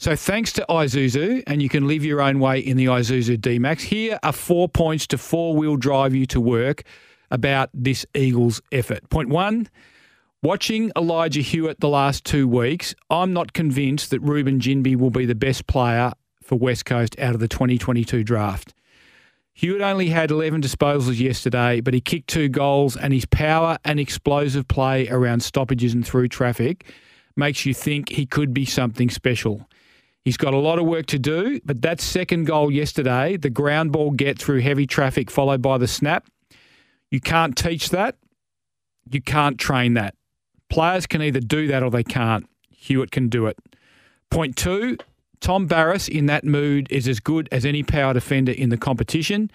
So thanks to Isuzu, and you can live your own way in the Isuzu D-Max. Here are four points to four-wheel drive you to work about this Eagles effort. Point one, watching Elijah Hewitt the last two weeks, I'm not convinced that Ruben Ginbey will be the best player for West Coast out of the 2022 draft. Hewitt only had 11 disposals yesterday, but he kicked two goals, and his power and explosive play around stoppages and through traffic makes you think he could be something special. He's got a lot of work to do, but that second goal yesterday, the ground ball get through heavy traffic followed by the snap, you can't teach that. You can't train that. Players can either do that or they can't. Hewitt can do it. Point two, Tom Barrass in that mood is as good as any power defender in the competition.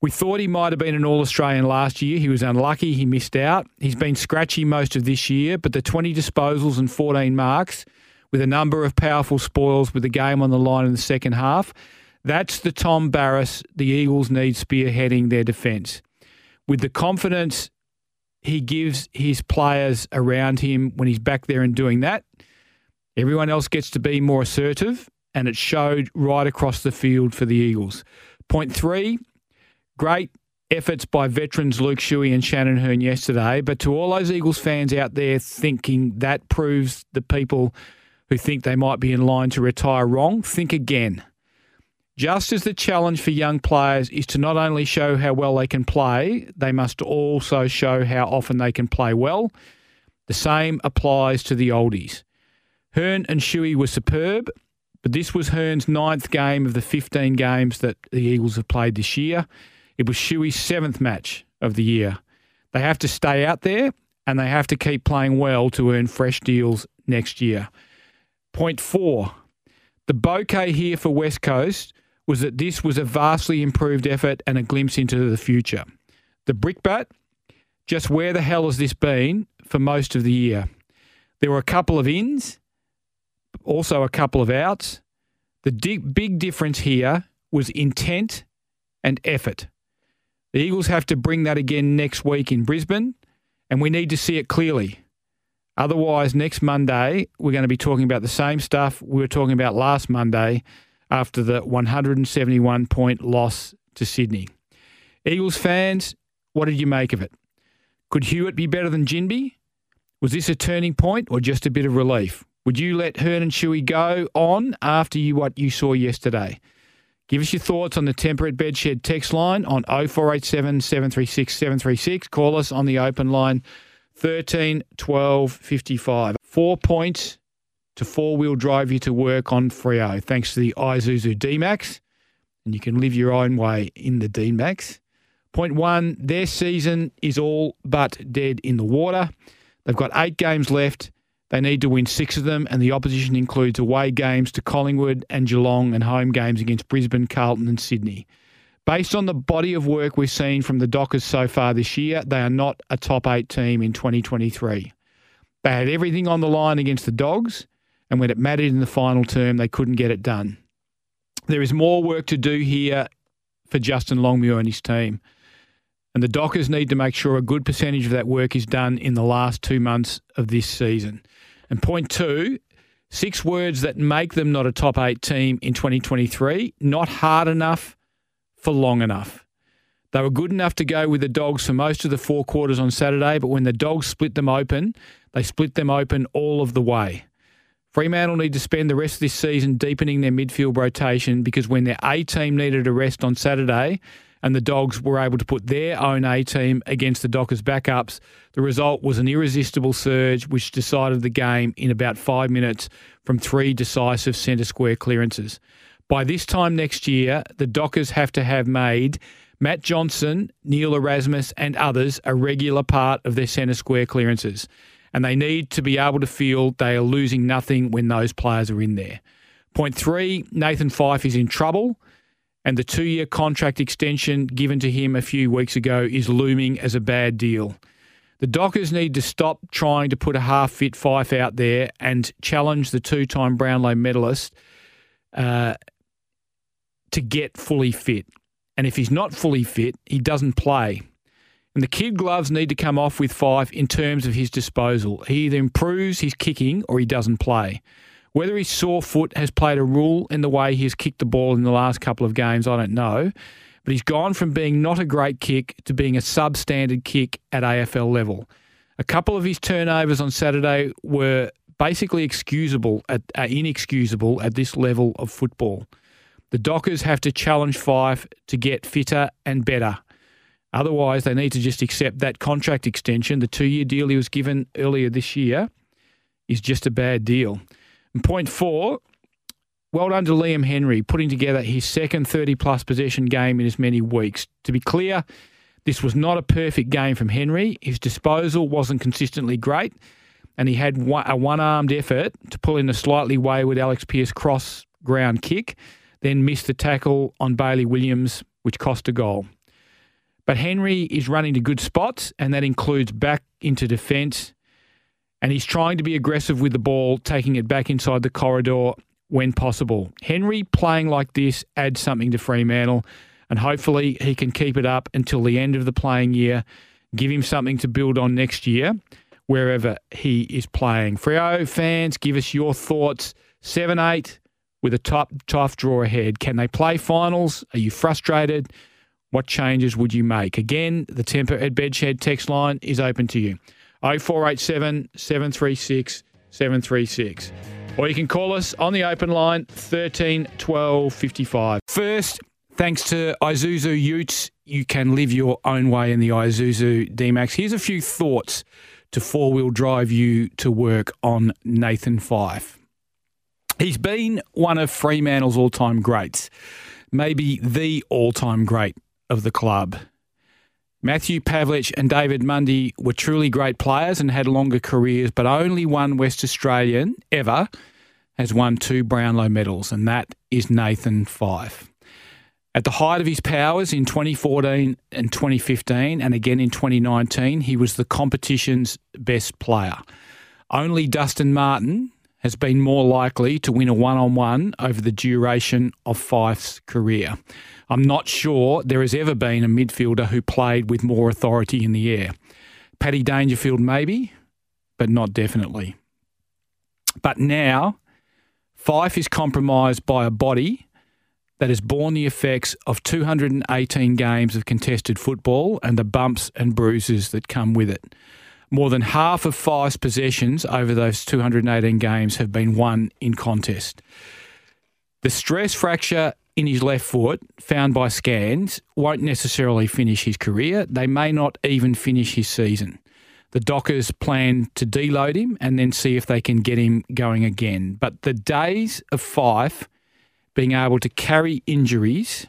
We thought he might have been an All Australian last year. He was unlucky. He missed out. He's been scratchy most of this year, but the 20 disposals and 14 marks with a number of powerful spoils with the game on the line in the second half, that's the Tom Barrass the Eagles need spearheading their defence. With the confidence he gives his players around him when he's back there and doing that, Everyone else gets to be more assertive, and it showed right across the field for the Eagles. Point three, great efforts by veterans Luke Shuey and Shannon Hurn yesterday. But to all those Eagles fans out there thinking that proves the people who think they might be in line to retire wrong, think again. Just as the challenge for young players is to not only show how well they can play, they must also show how often they can play well. The same applies to the oldies. Hurn and Shuey were superb, but this was Hurn's ninth game of the 15 games that the Eagles have played this year. It was Shuey's seventh match of the year. They have to stay out there and they have to keep playing well to earn fresh deals next year. Point four the bouquet here for West Coast was that this was a vastly improved effort and a glimpse into the future. The brickbat, just where the hell has this been for most of the year? There were a couple of ins also a couple of outs. The di- big difference here was intent and effort. The Eagles have to bring that again next week in Brisbane, and we need to see it clearly. Otherwise, next Monday, we're going to be talking about the same stuff we were talking about last Monday after the 171 point loss to Sydney. Eagles fans, what did you make of it? Could Hewitt be better than Ginbey? Was this a turning point or just a bit of relief? Would you let Hurn and Shuey go on after you what you saw yesterday? Give us your thoughts on the Temperate Bedshed text line on 0487 736 736. Call us on the open line 13 12 55. Four points to four wheel drive you to work on Freo, thanks to the Isuzu D Max. And you can live your own way in the D Max. Point one, their season is all but dead in the water. They've got eight games left. They need to win six of them, and the opposition includes away games to Collingwood and Geelong and home games against Brisbane, Carlton, and Sydney. Based on the body of work we've seen from the Dockers so far this year, they are not a top eight team in 2023. They had everything on the line against the Dogs, and when it mattered in the final term, they couldn't get it done. There is more work to do here for Justin Longmuir and his team. And the Dockers need to make sure a good percentage of that work is done in the last two months of this season. And point two, six words that make them not a top eight team in 2023. Not hard enough for long enough. They were good enough to go with the Dogs for most of the four quarters on Saturday, but when the Dogs split them open, they split them open all of the way. Fremantle need to spend the rest of this season deepening their midfield rotation because when their A team needed a rest on Saturday, and the Dogs were able to put their own A team against the Dockers' backups. The result was an irresistible surge, which decided the game in about five minutes from three decisive centre square clearances. By this time next year, the Dockers have to have made Matt Johnson, Neil Erasmus, and others a regular part of their centre square clearances. And they need to be able to feel they are losing nothing when those players are in there. Point three Nathan Fyfe is in trouble and the two year contract extension given to him a few weeks ago is looming as a bad deal. The Dockers need to stop trying to put a half fit Fyfe out there and challenge the two time Brownlow medalist uh, to get fully fit. And if he's not fully fit, he doesn't play. And the kid gloves need to come off with Fyfe in terms of his disposal. He either improves his kicking or he doesn't play. Whether his sore foot has played a role in the way he's kicked the ball in the last couple of games, I don't know. But he's gone from being not a great kick to being a substandard kick at AFL level. A couple of his turnovers on Saturday were basically excusable at uh, inexcusable at this level of football. The Dockers have to challenge Fyfe to get fitter and better. Otherwise, they need to just accept that contract extension. The two year deal he was given earlier this year is just a bad deal. And point four, well done to Liam Henry, putting together his second 30 plus possession game in as many weeks. To be clear, this was not a perfect game from Henry. His disposal wasn't consistently great, and he had a one armed effort to pull in a slightly wayward Alex Pierce cross ground kick, then missed the tackle on Bailey Williams, which cost a goal. But Henry is running to good spots, and that includes back into defence. And he's trying to be aggressive with the ball, taking it back inside the corridor when possible. Henry playing like this adds something to Fremantle, and hopefully he can keep it up until the end of the playing year, give him something to build on next year, wherever he is playing. Freo fans, give us your thoughts. 7 8 with a top, tough draw ahead. Can they play finals? Are you frustrated? What changes would you make? Again, the Temper at Bedshed text line is open to you. 0487 736 736. Or you can call us on the open line 13 12 55. First, thanks to Isuzu Utes, you can live your own way in the Isuzu D-Max. Here's a few thoughts to four-wheel drive you to work on Nathan Fyfe. He's been one of Fremantle's all-time greats, maybe the all-time great of the club. Matthew Pavlich and David Mundy were truly great players and had longer careers, but only one West Australian ever has won two Brownlow medals, and that is Nathan Fyfe. At the height of his powers in 2014 and 2015, and again in 2019, he was the competition's best player. Only Dustin Martin has been more likely to win a one on one over the duration of Fyfe's career. I'm not sure there has ever been a midfielder who played with more authority in the air. Paddy Dangerfield, maybe, but not definitely. But now, Fyfe is compromised by a body that has borne the effects of 218 games of contested football and the bumps and bruises that come with it. More than half of Fyfe's possessions over those 218 games have been won in contest. The stress fracture in his left foot, found by scans, won't necessarily finish his career. They may not even finish his season. The Dockers plan to deload him and then see if they can get him going again. But the days of Fyfe being able to carry injuries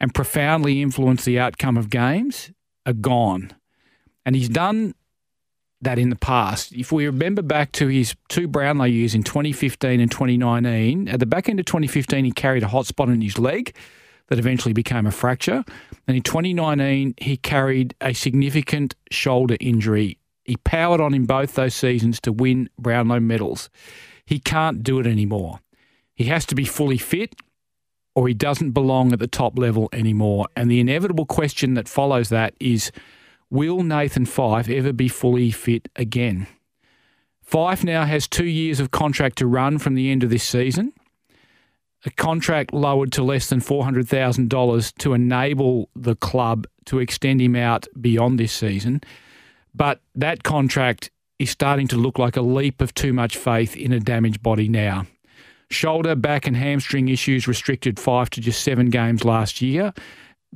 and profoundly influence the outcome of games are gone. And he's done that in the past. If we remember back to his two Brownlow years in 2015 and 2019, at the back end of 2015, he carried a hot spot in his leg that eventually became a fracture. And in 2019, he carried a significant shoulder injury. He powered on in both those seasons to win Brownlow medals. He can't do it anymore. He has to be fully fit or he doesn't belong at the top level anymore. And the inevitable question that follows that is Will Nathan Fyfe ever be fully fit again? Fyfe now has two years of contract to run from the end of this season. A contract lowered to less than $400,000 to enable the club to extend him out beyond this season. But that contract is starting to look like a leap of too much faith in a damaged body now. Shoulder, back, and hamstring issues restricted Fyfe to just seven games last year.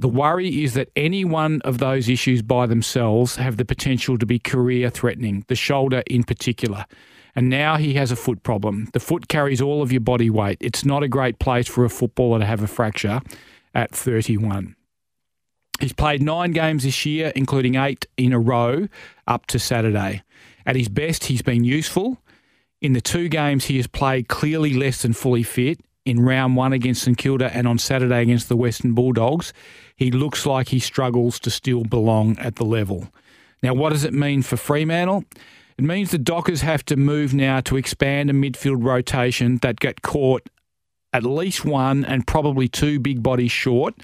The worry is that any one of those issues by themselves have the potential to be career threatening, the shoulder in particular. And now he has a foot problem. The foot carries all of your body weight. It's not a great place for a footballer to have a fracture at 31. He's played nine games this year, including eight in a row up to Saturday. At his best, he's been useful. In the two games he has played clearly less than fully fit, in round one against St Kilda and on Saturday against the Western Bulldogs, he looks like he struggles to still belong at the level. Now, what does it mean for Fremantle? It means the Dockers have to move now to expand a midfield rotation that got caught at least one and probably two big bodies short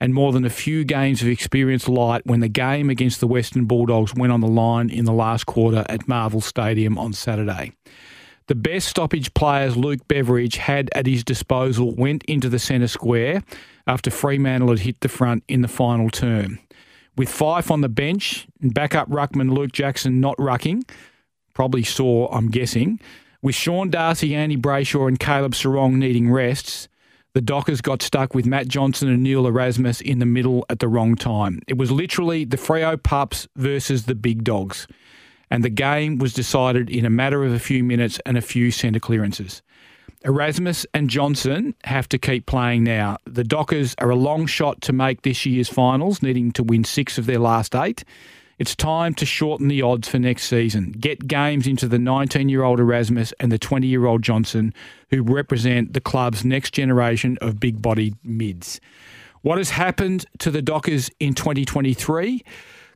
and more than a few games of experience light when the game against the Western Bulldogs went on the line in the last quarter at Marvel Stadium on Saturday. The best stoppage players Luke Beveridge had at his disposal went into the centre square after Fremantle had hit the front in the final term. With Fyfe on the bench and backup ruckman Luke Jackson not rucking, probably sore, I'm guessing, with Sean Darcy, Andy Brayshaw, and Caleb Serong needing rests, the Dockers got stuck with Matt Johnson and Neil Erasmus in the middle at the wrong time. It was literally the Freo pups versus the big dogs and the game was decided in a matter of a few minutes and a few centre clearances. Erasmus and Johnson have to keep playing now. The Dockers are a long shot to make this year's finals, needing to win six of their last eight. It's time to shorten the odds for next season. Get games into the 19 year old Erasmus and the 20 year old Johnson, who represent the club's next generation of big bodied mids. What has happened to the Dockers in 2023?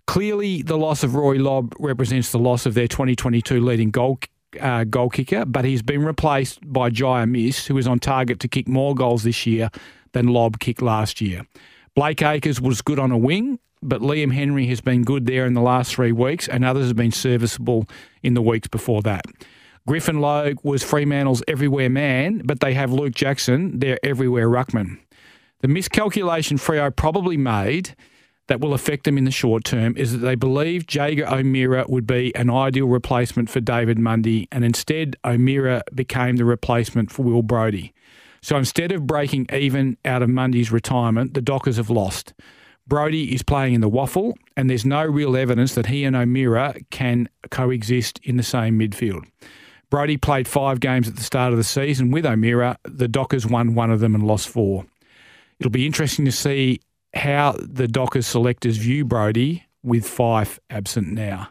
Clearly, the loss of Rory Lobb represents the loss of their 2022 leading goal uh, goal kicker, but he's been replaced by Jye Amiss, who is on target to kick more goals this year than Lobb kicked last year. Blake Acres was good on a wing, but Liam Henry has been good there in the last three weeks, and others have been serviceable in the weeks before that. Griffin Logue was Fremantle's everywhere man, but they have Luke Jackson, their everywhere ruckman. The miscalculation Freo probably made that will affect them in the short term is that they believe Jaeger O'Meara would be an ideal replacement for David Mundy, and instead O'Meara became the replacement for Will Brodie. So instead of breaking even out of Mundy's retirement, the Dockers have lost. Brodie is playing in the WAFL, and there's no real evidence that he and O'Meara can coexist in the same midfield. Brodie played five games at the start of the season with O'Meara. The Dockers won one of them and lost four. It'll be interesting to see how the Dockers selectors view Brodie with Fyfe absent now.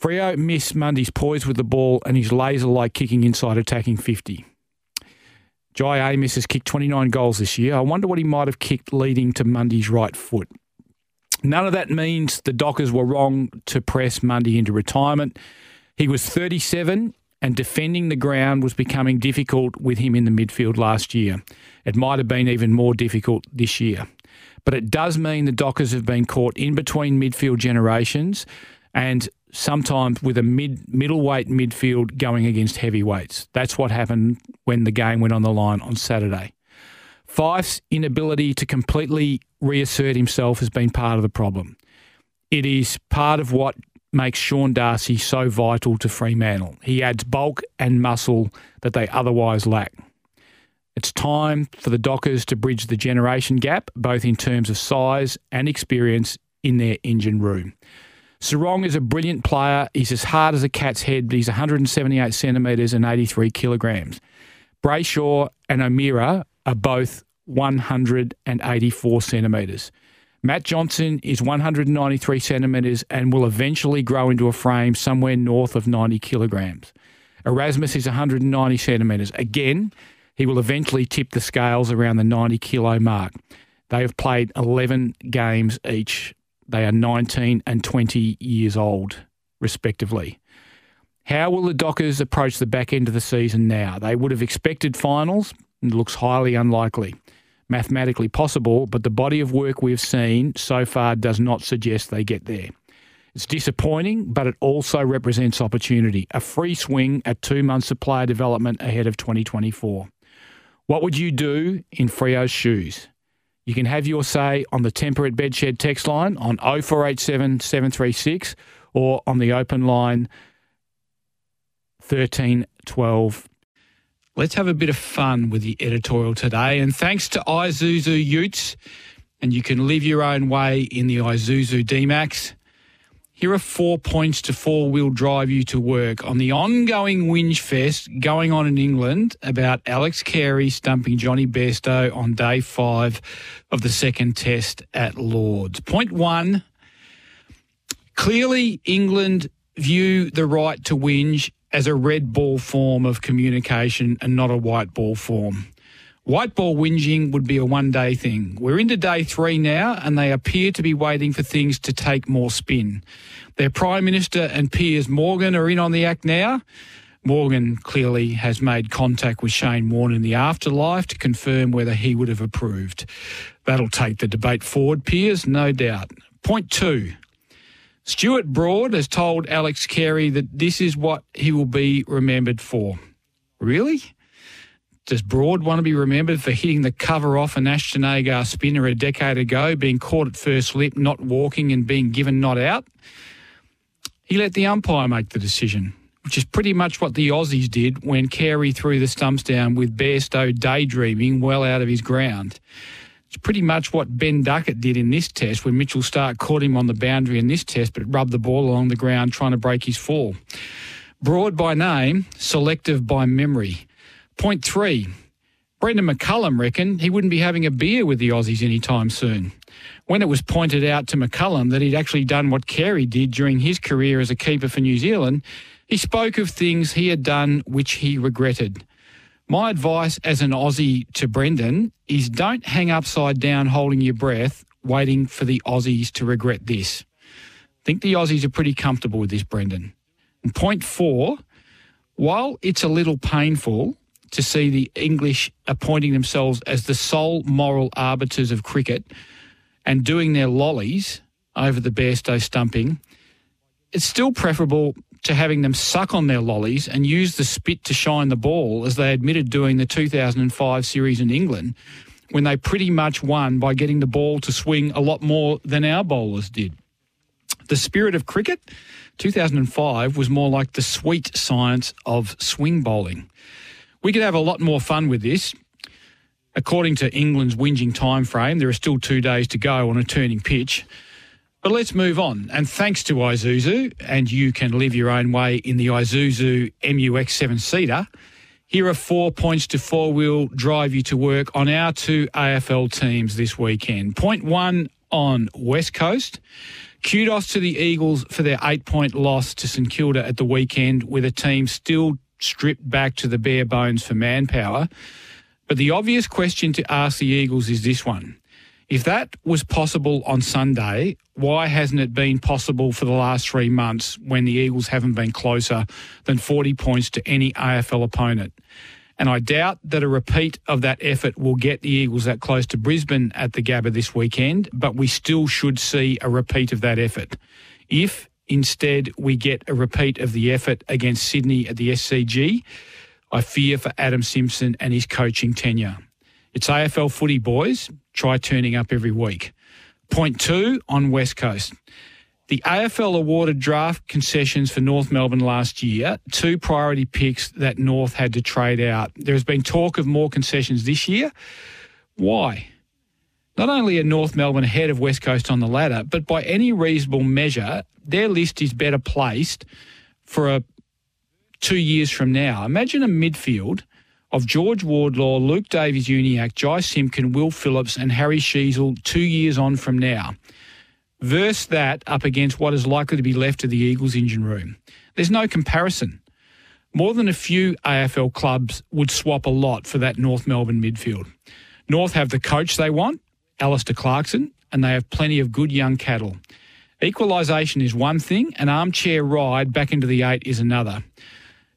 Freo missed Mundy's poise with the ball and his laser like kicking inside attacking 50. Jye Amiss has kicked 29 goals this year. I wonder what he might have kicked leading to Mundy's right foot. None of that means the Dockers were wrong to press Mundy into retirement. He was 37 and defending the ground was becoming difficult with him in the midfield last year. It might have been even more difficult this year. But it does mean the Dockers have been caught in between midfield generations and sometimes with a mid middleweight midfield going against heavyweights. That's what happened when the game went on the line on Saturday. Fyfe's inability to completely reassert himself has been part of the problem. It is part of what makes Sean Darcy so vital to Fremantle. He adds bulk and muscle that they otherwise lack. It's time for the Dockers to bridge the generation gap, both in terms of size and experience in their engine room. Serong is a brilliant player. He's as hard as a cat's head, but he's 178 centimetres and 83 kilograms. Brayshaw and O'Meara are both 184 centimetres. Matt Johnson is 193 centimetres and will eventually grow into a frame somewhere north of 90 kilograms. Erasmus is 190 centimetres. Again, he will eventually tip the scales around the 90 kilo mark. They have played 11 games each. They are 19 and 20 years old, respectively. How will the Dockers approach the back end of the season now? They would have expected finals. It looks highly unlikely. Mathematically possible, but the body of work we've seen so far does not suggest they get there. It's disappointing, but it also represents opportunity, a free swing at two months of player development ahead of 2024. What would you do in Freo's shoes? You can have your say on the Temperate Bedshed text line on 0487 736 or on the open line 1312. Let's have a bit of fun with the editorial today. And thanks to Isuzu Utes, and you can live your own way in the Isuzu D-Max. Here are four points to four wheel drive you to work on the ongoing whinge fest going on in England about Alex Carey stumping Johnny Bairstow on day five of the second test at Lords. Point one clearly, England view the right to whinge as a red ball form of communication and not a white ball form. White ball whinging would be a one day thing. We're into day three now, and they appear to be waiting for things to take more spin. Their Prime Minister and Piers Morgan are in on the act now. Morgan clearly has made contact with Shane Warne in the afterlife to confirm whether he would have approved. That'll take the debate forward, Piers, no doubt. Point two Stuart Broad has told Alex Carey that this is what he will be remembered for. Really? Does Broad want to be remembered for hitting the cover off an Ashton Agar spinner a decade ago, being caught at first slip, not walking, and being given not out? He let the umpire make the decision, which is pretty much what the Aussies did when Carey threw the stumps down with Bairstow daydreaming well out of his ground. It's pretty much what Ben Duckett did in this test when Mitchell Starc caught him on the boundary in this test, but rubbed the ball along the ground trying to break his fall. Broad by name, selective by memory. Point three. Brendon McCullum reckoned he wouldn't be having a beer with the Aussies anytime soon. When it was pointed out to McCullum that he'd actually done what Carey did during his career as a keeper for New Zealand, he spoke of things he had done which he regretted. My advice as an Aussie to Brendon is don't hang upside down holding your breath, waiting for the Aussies to regret this. I think the Aussies are pretty comfortable with this, Brendon. And point four, while it's a little painful to see the English appointing themselves as the sole moral arbiters of cricket and doing their lollies over the Bairstow stumping, it's still preferable to having them suck on their lollies and use the spit to shine the ball, as they admitted doing the 2005 series in England, when they pretty much won by getting the ball to swing a lot more than our bowlers did. The spirit of cricket, 2005, was more like the sweet science of swing bowling. We could have a lot more fun with this. According to England's whinging time frame, there are still two days to go on a turning pitch. But let's move on. And thanks to Isuzu, and you can live your own way in the Isuzu MU-X 7 seater, here are four points to four wheel drive you to work on our two AFL teams this weekend. Point one on West Coast. Kudos to the Eagles for their eight point loss to St Kilda at the weekend, with a team still stripped back to the bare bones for manpower. But the obvious question to ask the Eagles is this one. If that was possible on Sunday, why hasn't it been possible for the last three months when the Eagles haven't been closer than 40 points to any AFL opponent? And I doubt that a repeat of that effort will get the Eagles that close to Brisbane at the Gabba this weekend, but we still should see a repeat of that effort. If instead we get a repeat of the effort against Sydney at the SCG, I fear for Adam Simpson and his coaching tenure. It's AFL footy, boys. Try turning up every week. Point two on West Coast. The AFL awarded draft concessions for North Melbourne last year, two priority picks that North had to trade out. There has been talk of more concessions this year. Why? Not only are North Melbourne ahead of West Coast on the ladder, but by any reasonable measure, their list is better placed for a two years from now. Imagine a midfield of George Wardlaw, Luke Davies Uniacke, Jy Simpkin, Will Phillips, and Harry Sheezel two years on from now. Verse that up against what is likely to be left of the Eagles' engine room. There's no comparison. More than a few AFL clubs would swap a lot for that North Melbourne midfield. North have the coach they want, Alastair Clarkson, and they have plenty of good young cattle. Equalisation is one thing, an armchair ride back into the eight is another.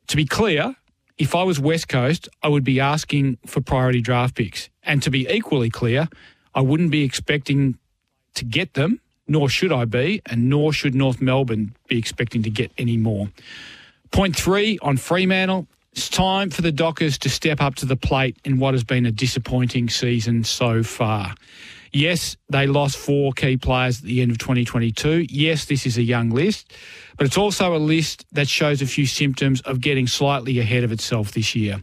To be clear, if I was West Coast, I would be asking for priority draft picks. And to be equally clear, I wouldn't be expecting to get them, nor should I be, and nor should North Melbourne be expecting to get any more. Point three on Fremantle. It's time for the Dockers to step up to the plate in what has been a disappointing season so far. Yes, they lost four key players at the end of 2022. Yes, this is a young list, but it's also a list that shows a few symptoms of getting slightly ahead of itself this year.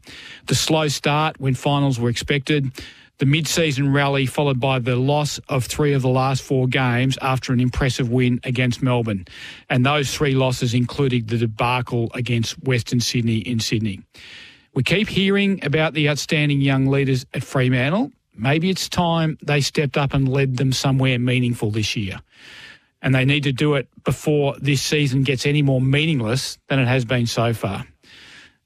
The slow start when finals were expected, the mid season rally followed by the loss of three of the last four games after an impressive win against Melbourne. And those three losses included the debacle against Western Sydney in Sydney. We keep hearing about the outstanding young leaders at Fremantle Maybe it's time they stepped up and led them somewhere meaningful this year. And they need to do it before this season gets any more meaningless than it has been so far.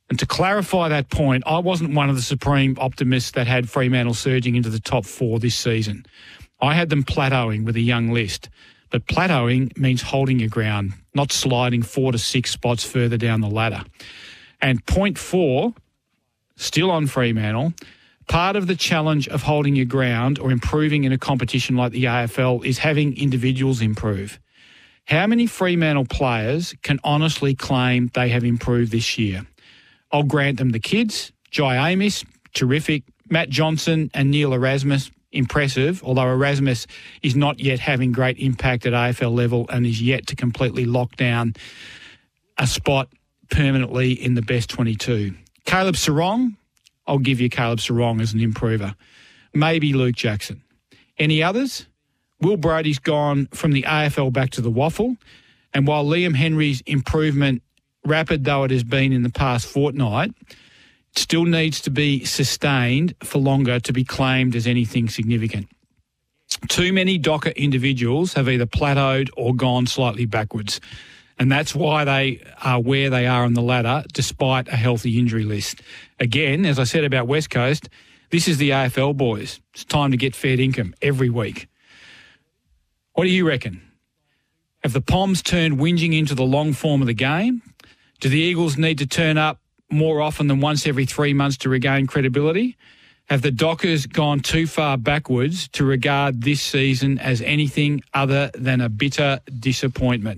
And to clarify that point, I wasn't one of the supreme optimists that had Fremantle surging into the top four this season. I had them plateauing with a young list. But plateauing means holding your ground, not sliding four to six spots further down the ladder. And point four, still on Fremantle, Part of the challenge of holding your ground or improving in a competition like the AFL is having individuals improve. How many Fremantle players can honestly claim they have improved this year? I'll grant them the kids, Jye Amiss, terrific, Matt Johnson and Neil Erasmus, impressive, although Erasmus is not yet having great impact at AFL level and is yet to completely lock down a spot permanently in the best 22. Caleb Serong, I'll give you Caleb Serong as an improver. Maybe Luke Jackson. Any others? Will Brodie's gone from the AFL back to the WAFL. And while Liam Henry's improvement, rapid though it has been in the past fortnight, still needs to be sustained for longer to be claimed as anything significant. Too many Docker individuals have either plateaued or gone slightly backwards. And that's why they are where they are on the ladder, despite a healthy injury list. Again, as I said about West Coast, this is the AFL boys. It's time to get fair income every week. What do you reckon? Have the Poms turned whinging into the long form of the game? Do the Eagles need to turn up more often than once every three months to regain credibility? Have the Dockers gone too far backwards to regard this season as anything other than a bitter disappointment?